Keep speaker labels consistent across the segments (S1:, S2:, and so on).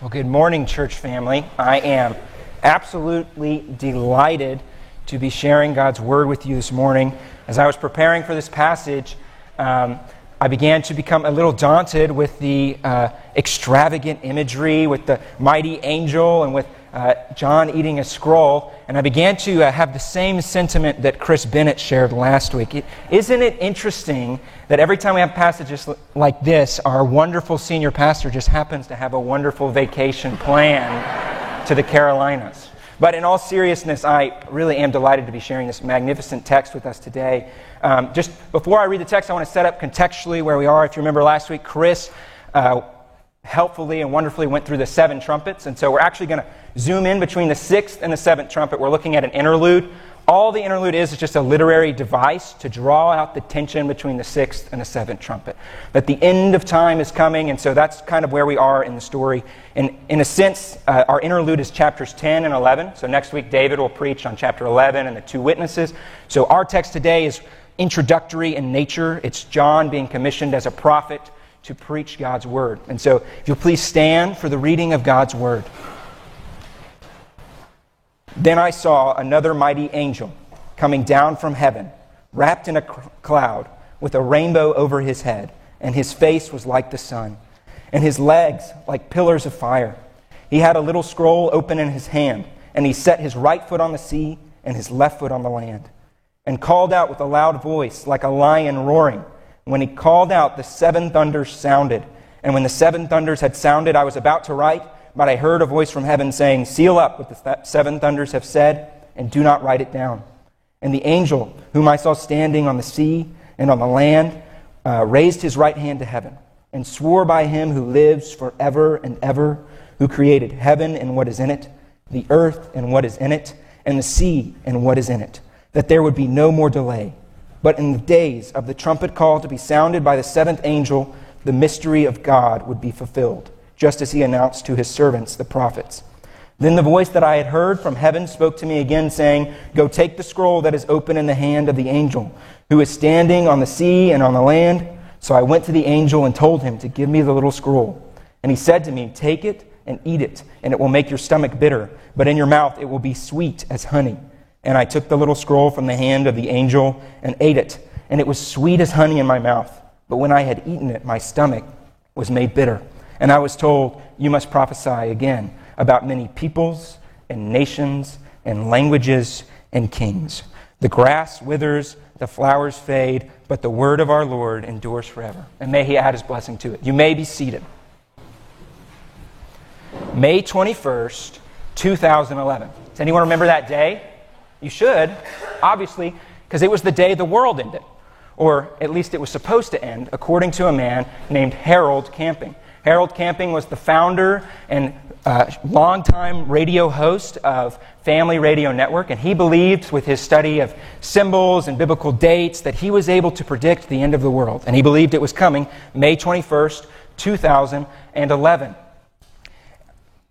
S1: Well, good morning, church family. I am absolutely delighted to be sharing God's word with you this morning. As I was preparing for this passage, um, I began to become a little daunted with the uh, extravagant imagery, with the mighty angel, and with uh, John eating a scroll, and I began to uh, have the same sentiment that Chris Bennett shared last week. is not it interesting that every time we have passages like this, our wonderful senior pastor just happens to have a wonderful vacation plan to the Carolinas? But in all seriousness, I really am delighted to be sharing this magnificent text with us today. Um, just before I read the text, I want to set up contextually where we are. If you remember last week, Chris uh, helpfully and wonderfully went through the seven trumpets. And so we're actually going to zoom in between the sixth and the seventh trumpet. We're looking at an interlude. All the interlude is is just a literary device to draw out the tension between the sixth and the seventh trumpet. That the end of time is coming, and so that's kind of where we are in the story. And in a sense, uh, our interlude is chapters 10 and 11. So next week, David will preach on chapter 11 and the two witnesses. So our text today is introductory in nature. It's John being commissioned as a prophet to preach God's word. And so, if you'll please stand for the reading of God's word. Then I saw another mighty angel coming down from heaven, wrapped in a cloud, with a rainbow over his head, and his face was like the sun, and his legs like pillars of fire. He had a little scroll open in his hand, and he set his right foot on the sea and his left foot on the land, and called out with a loud voice, like a lion roaring. When he called out, the seven thunders sounded. And when the seven thunders had sounded, I was about to write, but I heard a voice from heaven saying, Seal up what the th- seven thunders have said, and do not write it down. And the angel, whom I saw standing on the sea and on the land, uh, raised his right hand to heaven and swore by him who lives forever and ever, who created heaven and what is in it, the earth and what is in it, and the sea and what is in it, that there would be no more delay. But in the days of the trumpet call to be sounded by the seventh angel, the mystery of God would be fulfilled, just as he announced to his servants, the prophets. Then the voice that I had heard from heaven spoke to me again, saying, Go take the scroll that is open in the hand of the angel, who is standing on the sea and on the land. So I went to the angel and told him to give me the little scroll. And he said to me, Take it and eat it, and it will make your stomach bitter, but in your mouth it will be sweet as honey. And I took the little scroll from the hand of the angel and ate it, and it was sweet as honey in my mouth. But when I had eaten it, my stomach was made bitter. And I was told, You must prophesy again about many peoples and nations and languages and kings. The grass withers, the flowers fade, but the word of our Lord endures forever. And may he add his blessing to it. You may be seated. May 21st, 2011. Does anyone remember that day? You should, obviously, because it was the day the world ended, or at least it was supposed to end, according to a man named Harold Camping. Harold Camping was the founder and uh, longtime radio host of Family Radio Network, and he believed, with his study of symbols and biblical dates, that he was able to predict the end of the world. And he believed it was coming May 21st, 2011.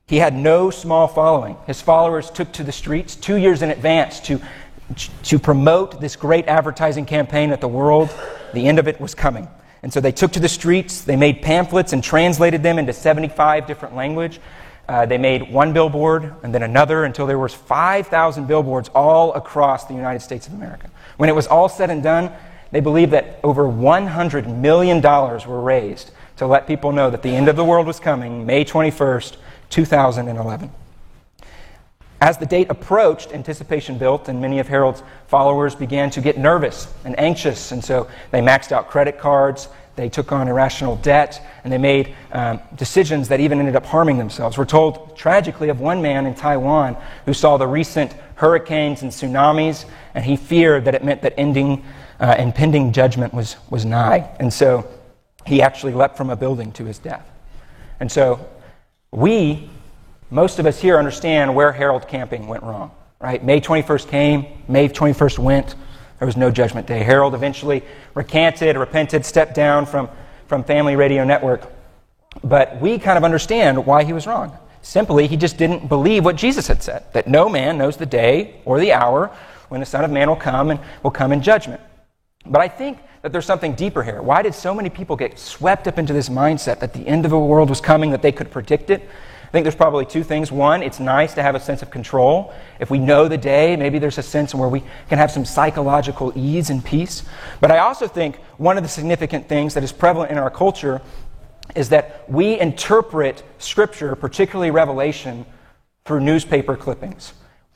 S1: He had no small following. His followers took to the streets two years in advance to, to promote this great advertising campaign that the world, the end of it, was coming. And so they took to the streets, they made pamphlets and translated them into 75 different language. Uh, they made one billboard and then another until there was 5,000 billboards all across the United States of America. When it was all said and done, they believed that over $100 million were raised to let people know that the end of the world was coming, May 21st, 2011. As the date approached, anticipation built, and many of Harold's followers began to get nervous and anxious, and so they maxed out credit cards, they took on irrational debt, and they made um, decisions that even ended up harming themselves. We're told tragically of one man in Taiwan who saw the recent hurricanes and tsunamis, and he feared that it meant that ending uh, impending judgment was, was nigh. And so he actually leapt from a building to his death. And so we, most of us here, understand where Harold Camping went wrong, right? May 21st came, May 21st went. There was no judgment day. Harold eventually recanted, repented, stepped down from, from Family Radio Network. But we kind of understand why he was wrong. Simply, he just didn't believe what Jesus had said that no man knows the day or the hour when the Son of Man will come and will come in judgment. But I think that there's something deeper here. Why did so many people get swept up into this mindset that the end of the world was coming, that they could predict it? I think there's probably two things. One, it's nice to have a sense of control. If we know the day, maybe there's a sense where we can have some psychological ease and peace. But I also think one of the significant things that is prevalent in our culture is that we interpret Scripture, particularly Revelation, through newspaper clippings.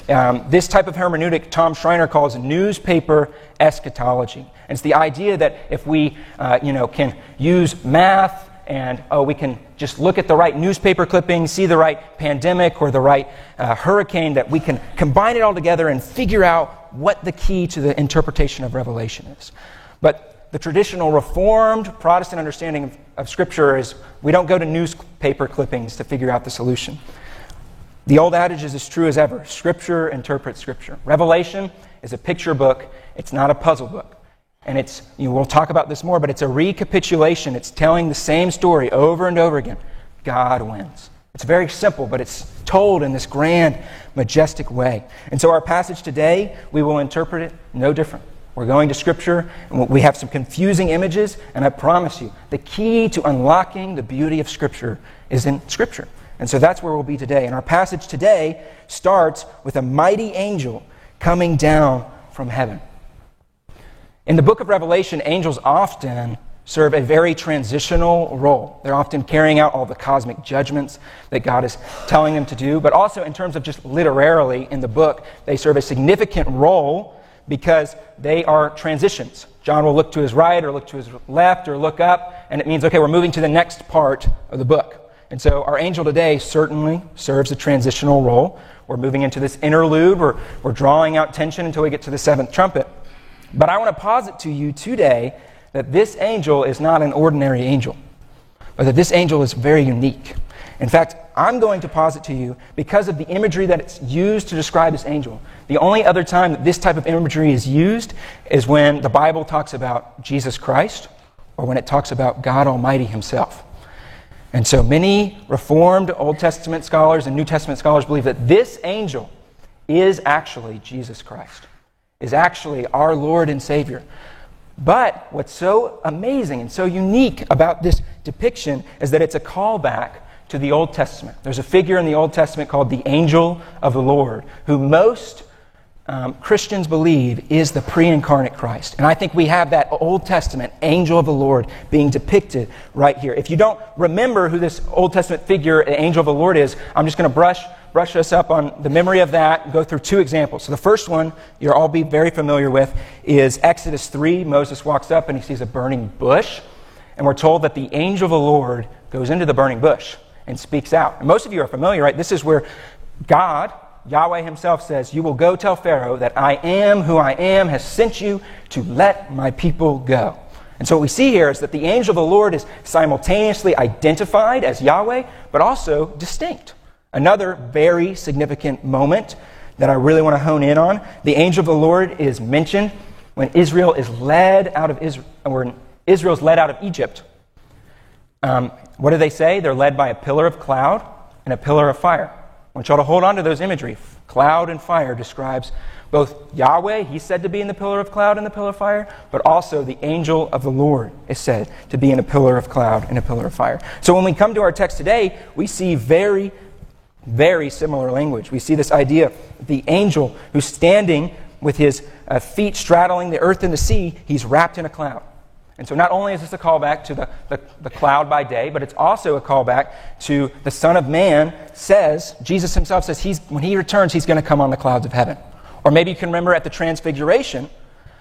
S1: Um, this type of hermeneutic Tom Schreiner calls newspaper eschatology. And it's the idea that if we uh, you know, can use math and oh, we can just look at the right newspaper clipping, see the right pandemic or the right uh, hurricane, that we can combine it all together and figure out what the key to the interpretation of Revelation is. But the traditional Reformed Protestant understanding of, of Scripture is we don't go to newspaper clippings to figure out the solution. The old adage is as true as ever Scripture interprets Scripture. Revelation is a picture book, it's not a puzzle book. And it's, you know, we'll talk about this more, but it's a recapitulation. It's telling the same story over and over again. God wins. It's very simple, but it's told in this grand, majestic way. And so, our passage today, we will interpret it no different. We're going to Scripture, and we have some confusing images, and I promise you, the key to unlocking the beauty of Scripture is in Scripture. And so that's where we'll be today. And our passage today starts with a mighty angel coming down from heaven. In the book of Revelation, angels often serve a very transitional role. They're often carrying out all the cosmic judgments that God is telling them to do, but also in terms of just literarily in the book, they serve a significant role because they are transitions. John will look to his right or look to his left or look up, and it means, okay, we're moving to the next part of the book. And so our angel today certainly serves a transitional role. We're moving into this interlude, we're, we're drawing out tension until we get to the seventh trumpet. But I want to posit to you today that this angel is not an ordinary angel, but that this angel is very unique. In fact, I'm going to posit to you, because of the imagery that it's used to describe this angel, the only other time that this type of imagery is used is when the Bible talks about Jesus Christ or when it talks about God Almighty Himself. And so many Reformed Old Testament scholars and New Testament scholars believe that this angel is actually Jesus Christ is actually our Lord and Savior. But what's so amazing and so unique about this depiction is that it's a callback to the Old Testament. There's a figure in the Old Testament called the angel of the Lord, who most um, Christians believe is the pre incarnate Christ. And I think we have that Old Testament angel of the Lord being depicted right here. If you don't remember who this Old Testament figure, angel of the Lord, is, I'm just going to brush brush us up on the memory of that and go through two examples. So, the first one you'll all be very familiar with is Exodus 3. Moses walks up and he sees a burning bush. And we're told that the angel of the Lord goes into the burning bush and speaks out. And most of you are familiar, right? This is where God, Yahweh Himself, says, You will go tell Pharaoh that I am who I am has sent you to let my people go. And so what we see here is that the angel of the Lord is simultaneously identified as Yahweh, but also distinct. Another very significant moment that I really want to hone in on the angel of the Lord is mentioned when Israel is led out of Israel, when Israel's led out of Egypt. Um, what do they say? They're led by a pillar of cloud and a pillar of fire. I want y'all to hold on to those imagery. Cloud and fire describes both Yahweh, he's said to be in the pillar of cloud and the pillar of fire, but also the angel of the Lord is said to be in a pillar of cloud and a pillar of fire. So when we come to our text today, we see very very similar language. We see this idea the angel who's standing with his uh, feet straddling the earth and the sea, he's wrapped in a cloud. And so, not only is this a callback to the, the, the, cloud by day, but it's also a callback to the Son of Man says, Jesus himself says, he's, when he returns, he's going to come on the clouds of heaven. Or maybe you can remember at the Transfiguration,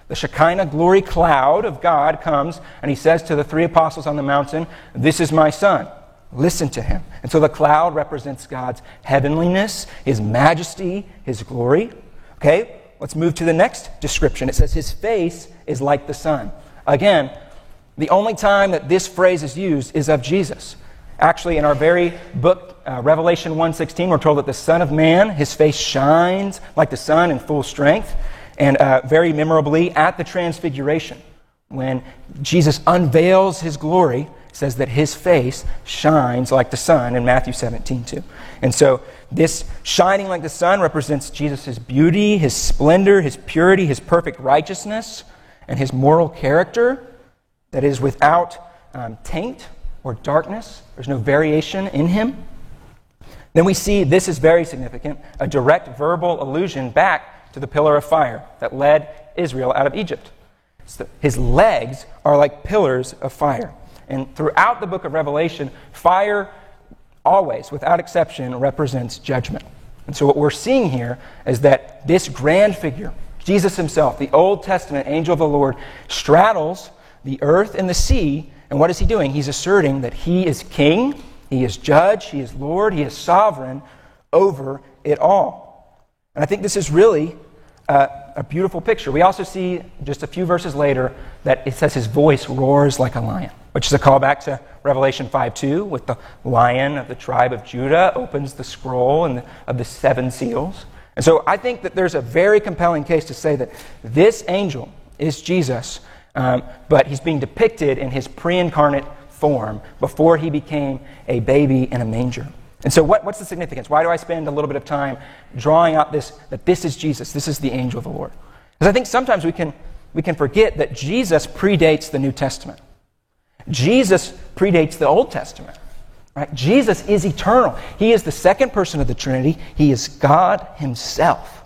S1: the Shekinah glory cloud of God comes and he says to the three apostles on the mountain, This is my Son. Listen to him. And so the cloud represents God's heavenliness, his majesty, his glory. Okay, let's move to the next description. It says, His face is like the sun. Again, the only time that this phrase is used is of Jesus. Actually, in our very book, uh, Revelation 1.16, we're told that the Son of Man, his face shines like the sun in full strength. And uh, very memorably, at the Transfiguration, when Jesus unveils his glory, says that his face shines like the sun in Matthew 17, too. And so this shining like the sun represents Jesus' beauty, his splendor, his purity, his perfect righteousness, and his moral character that is without um, taint or darkness. There's no variation in him. Then we see this is very significant a direct verbal allusion back to the pillar of fire that led Israel out of Egypt. So his legs are like pillars of fire. And throughout the book of Revelation, fire always, without exception, represents judgment. And so what we're seeing here is that this grand figure, Jesus himself, the Old Testament angel of the Lord, straddles the earth and the sea. And what is he doing? He's asserting that he is king, he is judge, he is Lord, he is sovereign over it all. And I think this is really uh, a beautiful picture. We also see just a few verses later that it says his voice roars like a lion, which is a callback to Revelation 5 2, with the lion of the tribe of Judah opens the scroll and of the seven seals. And so I think that there's a very compelling case to say that this angel is Jesus, um, but he's being depicted in his pre incarnate form before he became a baby in a manger. And so, what, what's the significance? Why do I spend a little bit of time drawing out this, that this is Jesus, this is the angel of the Lord? Because I think sometimes we can, we can forget that Jesus predates the New Testament. Jesus predates the Old Testament. Right? Jesus is eternal. He is the second person of the Trinity. He is God Himself.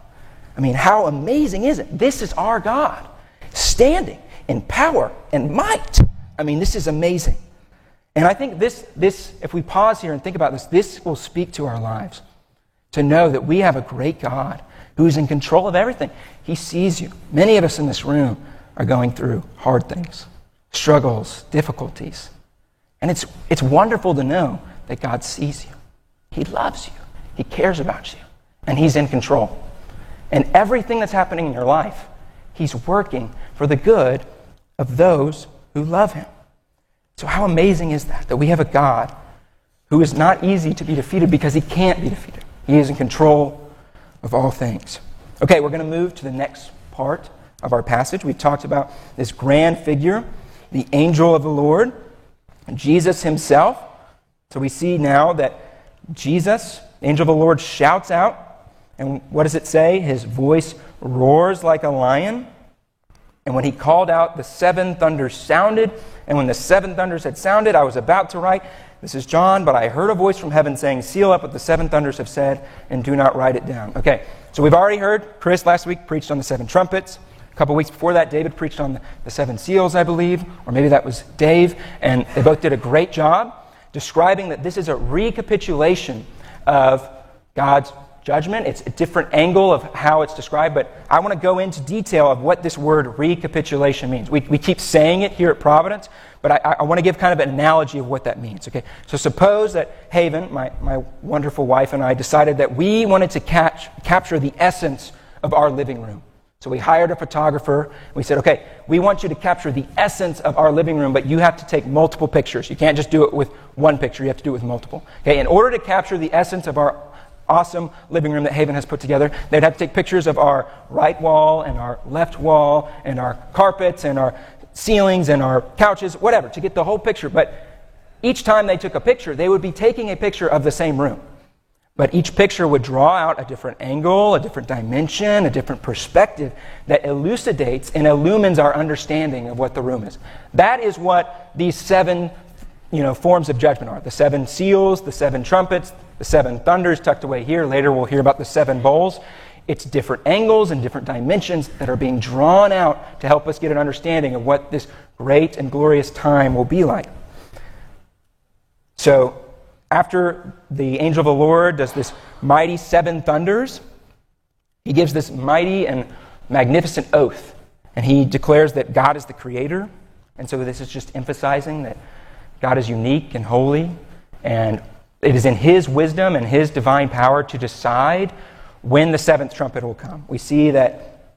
S1: I mean, how amazing is it? This is our God, standing in power and might. I mean, this is amazing. And I think this, this, if we pause here and think about this, this will speak to our lives. To know that we have a great God who's in control of everything. He sees you. Many of us in this room are going through hard things, struggles, difficulties. And it's, it's wonderful to know that God sees you. He loves you. He cares about you. And He's in control. And everything that's happening in your life, He's working for the good of those who love Him. So, how amazing is that? That we have a God who is not easy to be defeated because he can't be defeated. He is in control of all things. Okay, we're going to move to the next part of our passage. We've talked about this grand figure, the angel of the Lord, Jesus himself. So, we see now that Jesus, angel of the Lord, shouts out. And what does it say? His voice roars like a lion. And when he called out, the seven thunders sounded. And when the seven thunders had sounded, I was about to write, This is John, but I heard a voice from heaven saying, Seal up what the seven thunders have said, and do not write it down. Okay, so we've already heard Chris last week preached on the seven trumpets. A couple weeks before that, David preached on the, seven seals, I believe, or maybe that was Dave, and they both did a great job describing that this is a recapitulation of God's judgment. It's a different angle of how it's described, but I want to go into detail of what this word recapitulation means. We, we keep saying it here at Providence, but I, I want to give kind of an analogy of what that means. Okay, so suppose that Haven, my, my wonderful wife, and I decided that we wanted to catch, capture the essence of our living room. So we hired a photographer. We said, okay, we want you to capture the essence of our living room, but you have to take multiple pictures. You can't just do it with one picture, you have to do it with multiple. Okay, in order to capture the essence of our awesome living room that Haven has put together. They'd have to take pictures of our right wall and our left wall and our carpets and our ceilings and our couches, whatever, to get the whole picture. But each time they took a picture, they would be taking a picture of the same room. But each picture would draw out a different angle, a different dimension, a different perspective that elucidates and illumines our understanding of what the room is. That is what these seven you know, forms of judgment are the seven seals, the seven trumpets, the seven thunders tucked away here. Later, we'll hear about the seven bowls. It's different angles and different dimensions that are being drawn out to help us get an understanding of what this great and glorious time will be like. So, after the angel of the Lord does this mighty seven thunders, he gives this mighty and magnificent oath. And he declares that God is the creator. And so, this is just emphasizing that God is unique and holy, and it is in His wisdom and His divine power to decide when the seventh trumpet will come. We see that,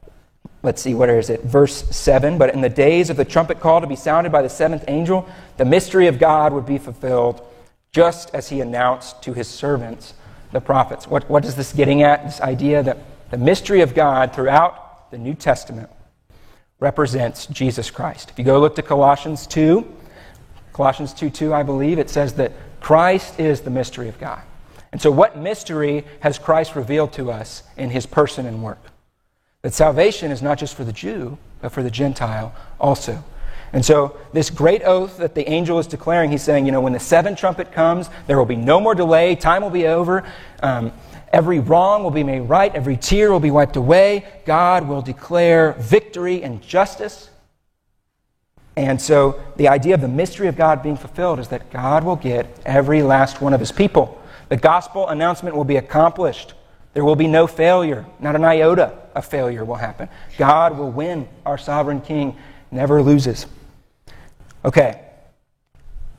S1: let's see, what is it? Verse 7 But in the days of the trumpet call to be sounded by the seventh angel, the mystery of God would be fulfilled, just as He announced to His servants, the prophets. What, what is this getting at? This idea that the mystery of God throughout the New Testament represents Jesus Christ. If you go look to Colossians 2, Colossians 2 2, I believe, it says that Christ is the mystery of God. And so, what mystery has Christ revealed to us in his person and work? That salvation is not just for the Jew, but for the Gentile also. And so, this great oath that the angel is declaring, he's saying, you know, when the seventh trumpet comes, there will be no more delay, time will be over, um, every wrong will be made right, every tear will be wiped away, God will declare victory and justice. And so, the idea of the mystery of God being fulfilled is that God will get every last one of his people. The gospel announcement will be accomplished. There will be no failure, not an iota of failure will happen. God will win. Our sovereign king never loses. Okay.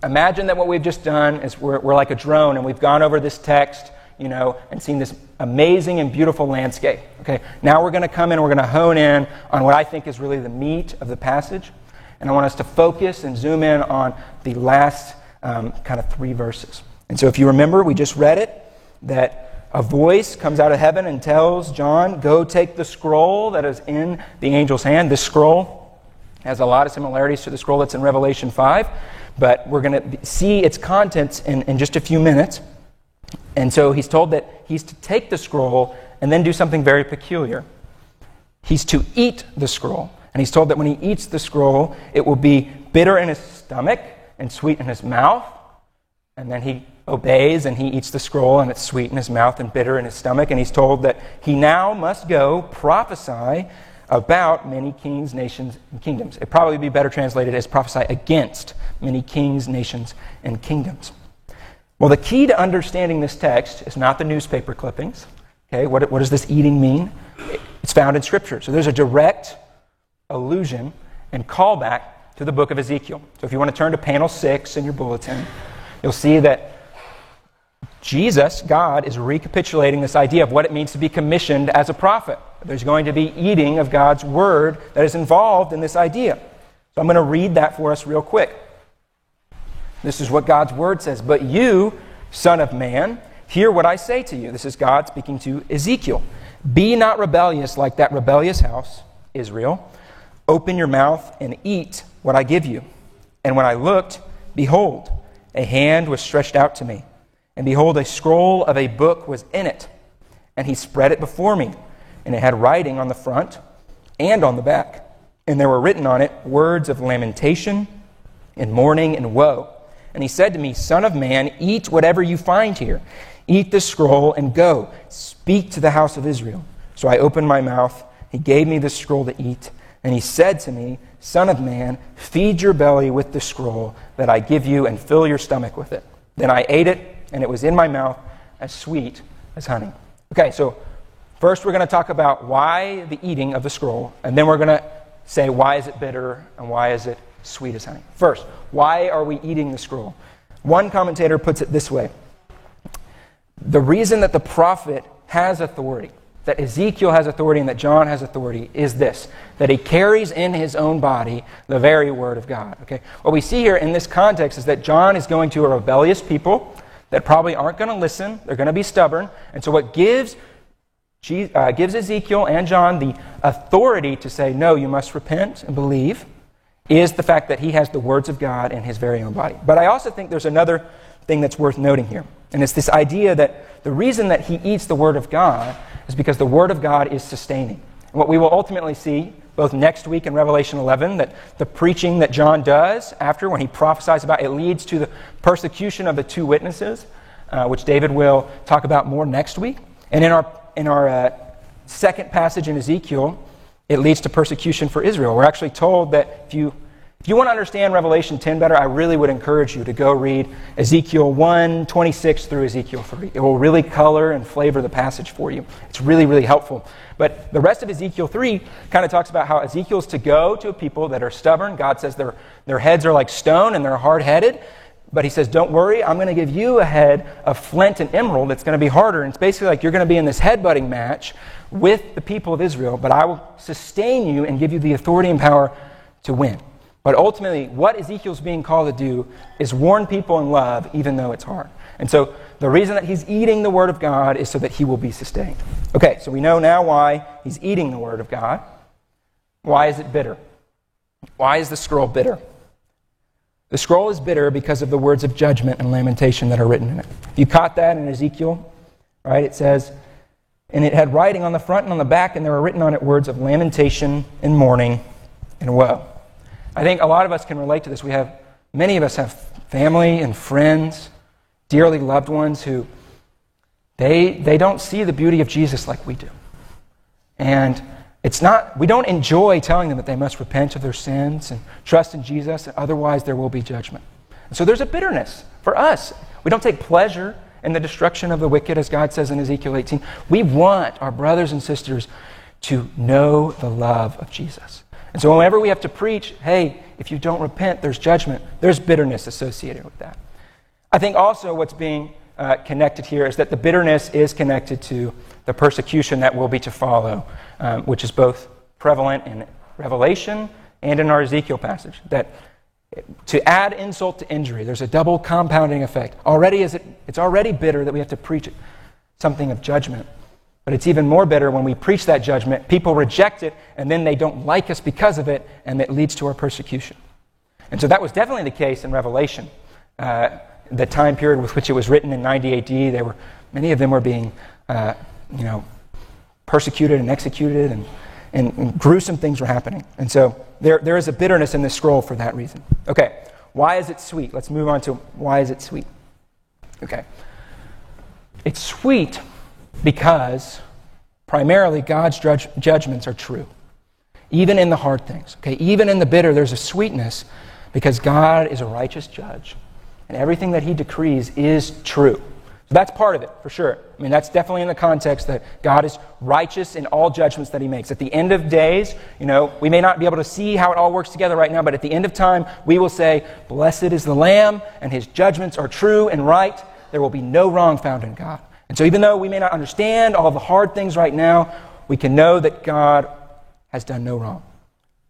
S1: Imagine that what we've just done is we're, we're like a drone and we've gone over this text, you know, and seen this amazing and beautiful landscape. Okay. Now we're going to come in we're going to hone in on what I think is really the meat of the passage. And I want us to focus and zoom in on the last um, kind of three verses. And so if you remember, we just read it that a voice comes out of heaven and tells John, Go take the scroll that is in the angel's hand. This scroll has a lot of similarities to the scroll that's in Revelation 5, but we're going to see its contents in, in just a few minutes. And so he's told that he's to take the scroll and then do something very peculiar. He's to eat the scroll. And he's told that when he eats the scroll, it will be bitter in his stomach and sweet in his mouth. And then he obeys and he eats the scroll, and it's sweet in his mouth and bitter in his stomach. And he's told that he now must go prophesy about many kings, nations, and kingdoms. It'd probably be better translated as prophesy against many kings, nations, and kingdoms. Well, the key to understanding this text is not the newspaper clippings. Okay, what, what does this eating mean? It's found in Scripture. So there's a direct allusion and callback to the book of Ezekiel. So if you want to turn to panel six in your bulletin, you'll see that Jesus, God, is recapitulating this idea of what it means to be commissioned as a prophet. There's going to be eating of God's word that is involved in this idea. So I'm going to read that for us real quick. This is what God's word says. But you, son of man, hear what I say to you. This is God speaking to Ezekiel. Be not rebellious like that rebellious house, Israel. Open your mouth and eat what I give you. And when I looked, behold, a hand was stretched out to me and behold, a scroll of a book was in it. And he spread it before me. And it had writing on the front and on the back. And there were written on it words of lamentation and mourning and woe. And he said to me, Son of man, eat whatever you find here. Eat the scroll and go. Speak to the house of Israel. So I opened my mouth. He gave me the scroll to eat. And he said to me, Son of man, feed your belly with the scroll that I give you and fill your stomach with it. Then I ate it and it was in my mouth as sweet as honey. Okay, so first we're going to talk about why the eating of the scroll, and then we're going to say why is it bitter and why is it sweet as honey. First, why are we eating the scroll? One commentator puts it this way The reason that the prophet has authority, that Ezekiel has authority and that John has authority is this that he carries in his own body the very word of God. Okay? What we see here in this context is that John is going to a rebellious people that probably aren't going to listen. They're going to be stubborn. And so, what gives, uh, gives Ezekiel and John the authority to say, no, you must repent and believe, is the fact that he has the words of God in his very own body. But I also think there's another thing that's worth noting here. And it's this idea that the reason that he eats the word of God is because the word of God is sustaining. And what we will ultimately see both next week in Revelation 11 that the preaching that John does after, when he prophesies about it, leads to the persecution of the two witnesses, uh, which David will talk about more next week. And in our, in our uh, second passage in Ezekiel, it leads to persecution for Israel. We're actually told that if you if you want to understand Revelation 10 better, I really would encourage you to go read Ezekiel 1, 26 through Ezekiel 3. It will really color and flavor the passage for you. It's really, really helpful. But the rest of Ezekiel 3 kind of talks about how Ezekiel's to go to a people that are stubborn. God says their, their heads are like stone and they're hard headed. But he says, Don't worry, I'm going to give you a head of flint and emerald that's going to be harder. And it's basically like you're going to be in this headbutting match with the people of Israel, but I will sustain you and give you the authority and power to win. But ultimately, what Ezekiel's being called to do is warn people in love, even though it's hard. And so the reason that he's eating the Word of God is so that he will be sustained. Okay, so we know now why he's eating the Word of God. Why is it bitter? Why is the scroll bitter? The scroll is bitter because of the words of judgment and lamentation that are written in it. You caught that in Ezekiel, right, it says, and it had writing on the front and on the back, and there were written on it words of lamentation and mourning and woe. I think a lot of us can relate to this. We have, many of us have family and friends, dearly loved ones who they, they don't see the beauty of Jesus like we do. And it's not, we don't enjoy telling them that they must repent of their sins and trust in Jesus, otherwise there will be judgment. And so there's a bitterness for us. We don't take pleasure in the destruction of the wicked, as God says in Ezekiel 18. We want our brothers and sisters to know the love of Jesus. And so whenever we have to preach, hey, if you don't repent, there's judgment, there's bitterness associated with that. I think also what's being uh, connected here is that the bitterness is connected to the persecution that will be to follow, um, which is both prevalent in Revelation and in our Ezekiel passage. That to add insult to injury, there's a double compounding effect. Already is it, it's already bitter that we have to preach something of judgment. But it's even more bitter when we preach that judgment, people reject it, and then they don't like us because of it, and it leads to our persecution. And so that was definitely the case in Revelation. Uh, the time period with which it was written in 90 AD, they were, many of them were being uh, you know, persecuted and executed, and, and, and, gruesome things were happening. And so there, there is a bitterness in this scroll for that reason. Okay, why is it sweet? Let's move on to why is it sweet? Okay. It's sweet because primarily God's judge, judgments are true. Even in the hard things, okay? Even in the bitter, there's a sweetness because God is a righteous judge and everything that he decrees is true. So that's part of it, for sure. I mean, that's definitely in the context that God is righteous in all judgments that he makes. At the end of days, you know, we may not be able to see how it all works together right now, but at the end of time, we will say, Blessed is the Lamb, and his judgments are true and right. There will be no wrong found in God. And so, even though we may not understand all the hard things right now, we can know that God has done no wrong.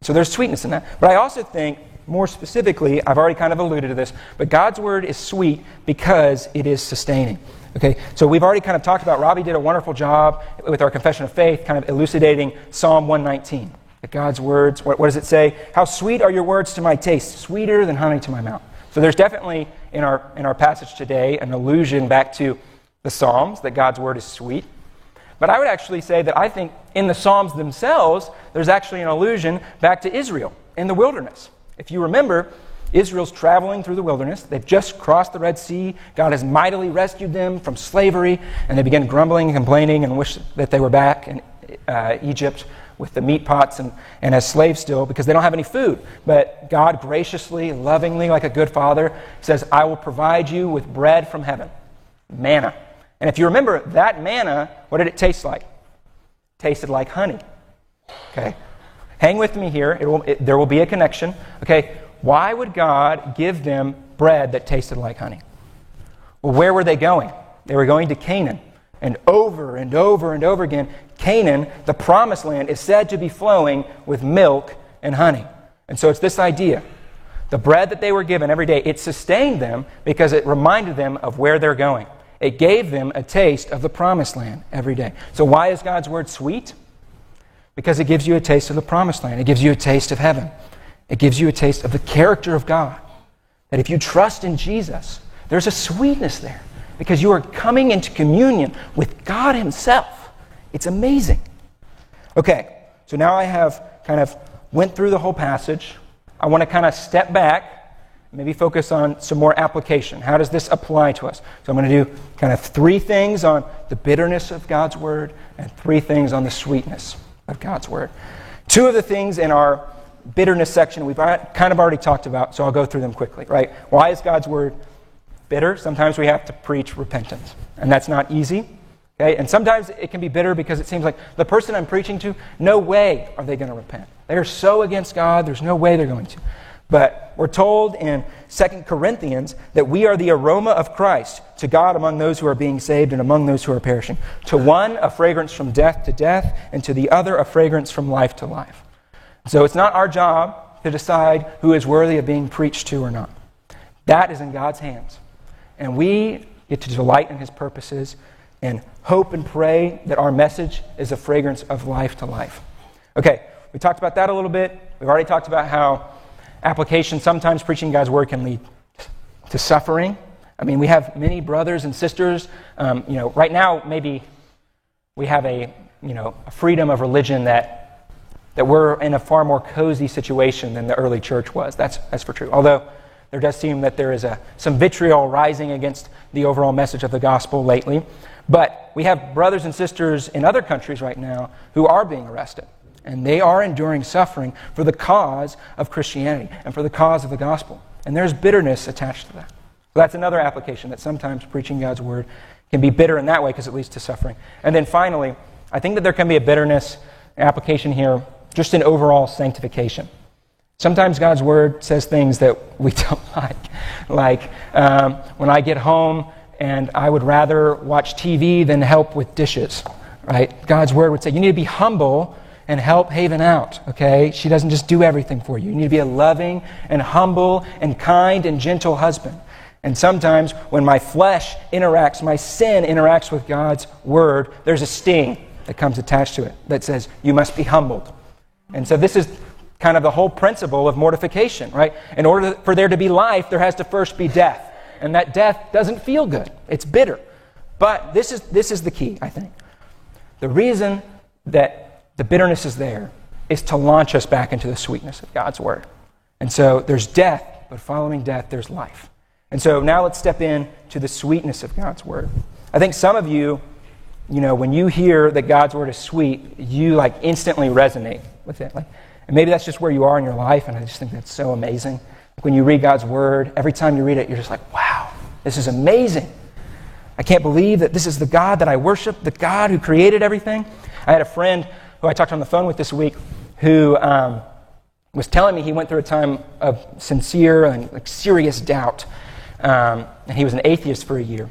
S1: So, there's sweetness in that. But I also think, more specifically, I've already kind of alluded to this, but God's word is sweet because it is sustaining. Okay, so we've already kind of talked about, Robbie did a wonderful job with our confession of faith, kind of elucidating Psalm 119. God's words, what, what does it say? How sweet are your words to my taste, sweeter than honey to my mouth. So there's definitely in our, in our passage today an allusion back to the Psalms, that God's word is sweet. But I would actually say that I think in the Psalms themselves, there's actually an allusion back to Israel in the wilderness. If you remember, Israel's traveling through the wilderness. They've just crossed the Red Sea. God has mightily rescued them from slavery, and they begin grumbling and complaining and wish that they were back in uh, Egypt with the meat pots and, and as slaves still because they don't have any food. But God graciously, lovingly, like a good father, says, I will provide you with bread from heaven, manna. And if you remember, that manna, what did it taste like? Tasted like honey. Okay? Hang with me here. It will, it, there will be a connection. Okay? Why would God give them bread that tasted like honey? Well, where were they going? They were going to Canaan. And over and over and over again, Canaan, the promised land, is said to be flowing with milk and honey. And so it's this idea. The bread that they were given every day, it sustained them because it reminded them of where they're going. It gave them a taste of the promised land every day. So, why is God's word sweet? Because it gives you a taste of the promised land, it gives you a taste of heaven, it gives you a taste of the character of God. That if you trust in Jesus, there's a sweetness there because you are coming into communion with God Himself. It's amazing. Okay, so now I have kind of went through the whole passage. I want to kind of step back maybe focus on some more application. How does this apply to us? So I'm going to do kind of three things on the bitterness of God's word and three things on the sweetness of God's word. Two of the things in our bitterness section we've kind of already talked about, so I'll go through them quickly, right? Why is God's word bitter? Sometimes we have to preach repentance, and that's not easy. Okay? And sometimes it can be bitter because it seems like the person I'm preaching to, no way are they going to repent. They are so against God, there's no way they're going to. But we're told in 2 Corinthians that we are the aroma of Christ to God among those who are being saved and among those who are perishing. To one, a fragrance from death to death, and to the other, a fragrance from life to life. So it's not our job to decide who is worthy of being preached to or not. That is in God's hands. And we get to delight in his purposes and hope and pray that our message is a fragrance of life to life. Okay, we talked about that a little bit. We've already talked about how application. Sometimes preaching God's word can lead to suffering. I mean, we have many brothers and sisters. Um, you know, right now, maybe we have a, you know, a freedom of religion that that we're in a far more cozy situation than the early church was. That's, that's for true. Although there does seem that there is a, some vitriol rising against the overall message of the gospel lately. But we have brothers and sisters in other countries right now who are being arrested. And they are enduring suffering for the cause of Christianity and for the cause of the gospel. And there's bitterness attached to that. So that's another application that sometimes preaching God's word can be bitter in that way because it leads to suffering. And then finally, I think that there can be a bitterness application here just in overall sanctification. Sometimes God's word says things that we don't like. Like um, when I get home and I would rather watch TV than help with dishes, right? God's word would say, you need to be humble and help Haven out, okay? She doesn't just do everything for you. You need to be a loving and humble and kind and gentle husband. And sometimes when my flesh interacts, my sin interacts with God's word, there's a sting that comes attached to it that says, you must be humbled. And so this is kind of the whole principle of mortification, right? In order for there to be life, there has to first be death. And that death doesn't feel good, it's bitter. But this is, this is the key, I think. The reason that the bitterness is there is to launch us back into the sweetness of God's word. And so there's death, but following death, there's life. And so now let's step in to the sweetness of God's word. I think some of you, you know, when you hear that God's word is sweet, you like instantly resonate with it. Like, and maybe that's just where you are in your life, and I just think that's so amazing. Like when you read God's word, every time you read it, you're just like, wow, this is amazing. I can't believe that this is the God that I worship, the God who created everything. I had a friend who I talked on the phone with this week who um, was telling me he went through a time of sincere and like, serious doubt um, and he was an atheist for a year.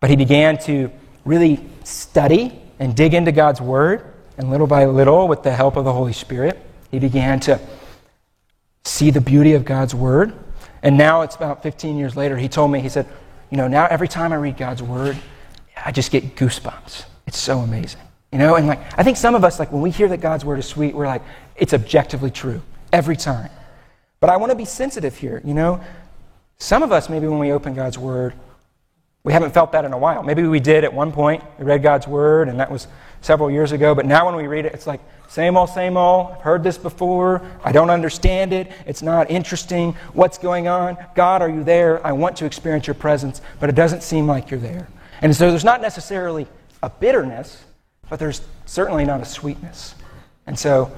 S1: But he began to really study and dig into God's Word. And little by little, with the help of the Holy Spirit, he began to see the beauty of God's Word. And now it's about 15 years later, he told me, he said, You know, now every time I read God's Word, I just get goosebumps. It's so amazing. You know, and like, I think some of us, like, when we hear that God's Word is sweet, we're like, it's objectively true every time. But I want to be sensitive here, you know? Some of us, maybe when we open God's Word, we haven't felt that in a while. Maybe we did at one point. We read God's Word, and that was several years ago. But now when we read it, it's like, same old, same old. I've heard this before. I don't understand it. It's not interesting. What's going on? God, are you there? I want to experience your presence, but it doesn't seem like you're there. And so there's not necessarily a bitterness, but there's certainly not a sweetness. And so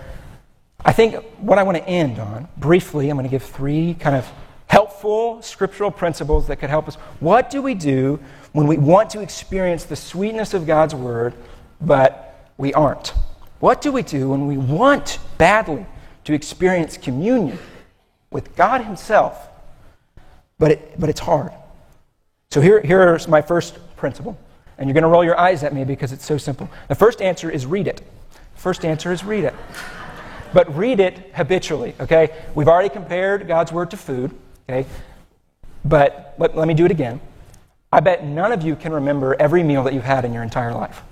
S1: I think what I want to end on, briefly, I'm going to give three kind of helpful scriptural principles that could help us. What do we do when we want to experience the sweetness of God's word, but we aren't? What do we do when we want badly to experience communion with God Himself, but, it, but it's hard? So here, here's my first principle. And you're going to roll your eyes at me because it's so simple. The first answer is read it. First answer is read it. But read it habitually, okay? We've already compared God's word to food. Okay? But let, let me do it again. I bet none of you can remember every meal that you've had in your entire life.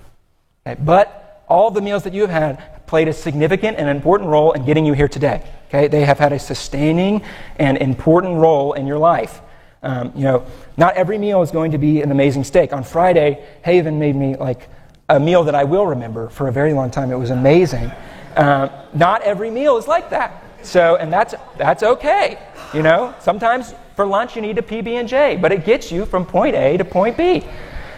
S1: Okay? But all the meals that you have had played a significant and important role in getting you here today. Okay? They have had a sustaining and important role in your life. Um, you know, not every meal is going to be an amazing steak. On Friday, Haven made me like a meal that I will remember for a very long time. It was amazing. Uh, not every meal is like that. So, and that's that's okay. You know, sometimes for lunch you need a PB and J, but it gets you from point A to point B.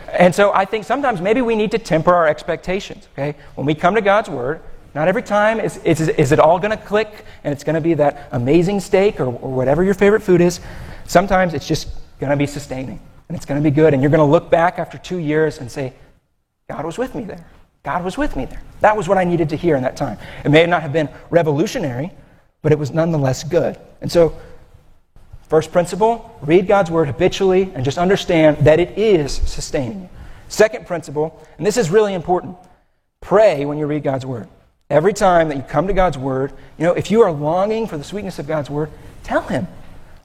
S1: And so I think sometimes maybe we need to temper our expectations. Okay, when we come to God's Word, not every time is, is, is it all going to click and it's going to be that amazing steak or, or whatever your favorite food is. Sometimes it's just going to be sustaining and it's going to be good. And you're going to look back after two years and say, God was with me there. God was with me there. That was what I needed to hear in that time. It may not have been revolutionary, but it was nonetheless good. And so, first principle read God's word habitually and just understand that it is sustaining. Second principle, and this is really important pray when you read God's word. Every time that you come to God's word, you know, if you are longing for the sweetness of God's word, tell Him,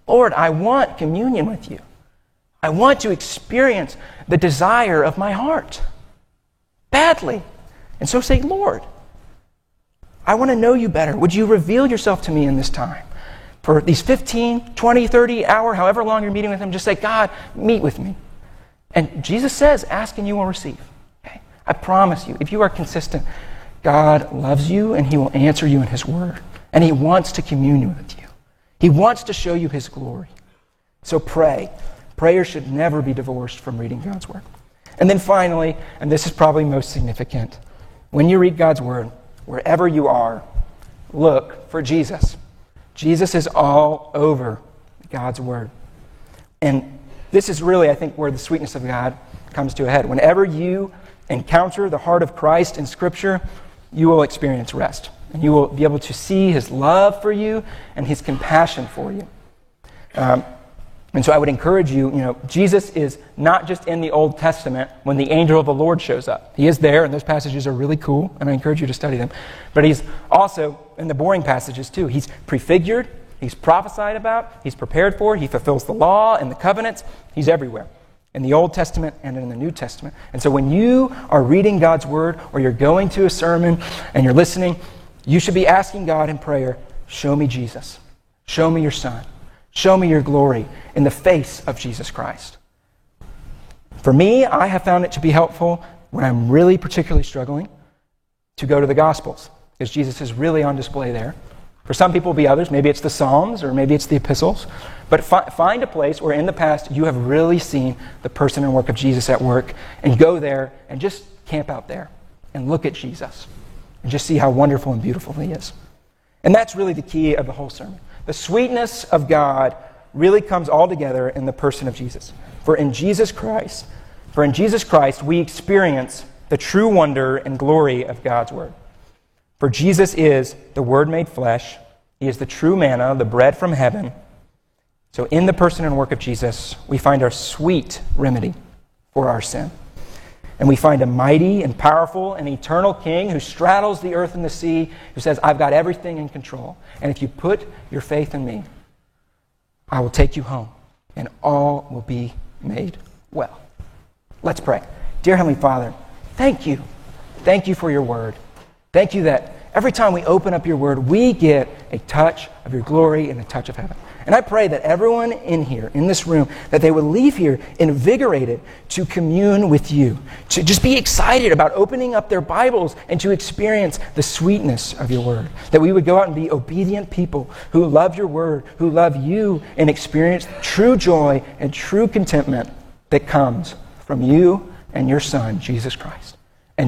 S1: Lord, I want communion with you. I want to experience the desire of my heart badly. And so say, Lord, I want to know you better. Would you reveal yourself to me in this time? For these 15, 20, 30 hour, however long you're meeting with him, just say, God, meet with me. And Jesus says, ask and you will receive. Okay? I promise you, if you are consistent, God loves you and he will answer you in his word. And he wants to commune with you. He wants to show you his glory. So pray. Prayer should never be divorced from reading God's word. And then finally, and this is probably most significant, when you read God's word, wherever you are, look for Jesus. Jesus is all over God's word. And this is really, I think, where the sweetness of God comes to a head. Whenever you encounter the heart of Christ in Scripture, you will experience rest. And you will be able to see his love for you and his compassion for you. Um, and so I would encourage you, you know, Jesus is not just in the Old Testament when the angel of the Lord shows up. He is there, and those passages are really cool, and I encourage you to study them. But he's also in the boring passages too. He's prefigured, he's prophesied about, he's prepared for, he fulfills the law and the covenants. He's everywhere in the Old Testament and in the New Testament. And so when you are reading God's Word or you're going to a sermon and you're listening, you should be asking God in prayer, Show me Jesus. Show me your Son. Show me your glory in the face of Jesus Christ. For me, I have found it to be helpful when I'm really particularly struggling to go to the Gospels, because Jesus is really on display there. For some people, be others. Maybe it's the Psalms or maybe it's the epistles. But fi- find a place where in the past you have really seen the person and work of Jesus at work and go there and just camp out there and look at Jesus and just see how wonderful and beautiful he is. And that's really the key of the whole sermon. The sweetness of God really comes all together in the person of Jesus. For in Jesus Christ, for in Jesus Christ we experience the true wonder and glory of God's word. For Jesus is the Word made flesh. He is the true manna, the bread from heaven. So, in the person and work of Jesus, we find our sweet remedy for our sin. And we find a mighty and powerful and eternal King who straddles the earth and the sea, who says, I've got everything in control. And if you put your faith in me, I will take you home, and all will be made well. Let's pray. Dear Heavenly Father, thank you. Thank you for your word. Thank you that every time we open up your word, we get a touch of your glory and a touch of heaven. And I pray that everyone in here, in this room, that they would leave here invigorated to commune with you, to just be excited about opening up their Bibles and to experience the sweetness of your word. That we would go out and be obedient people who love your word, who love you, and experience true joy and true contentment that comes from you and your Son, Jesus Christ.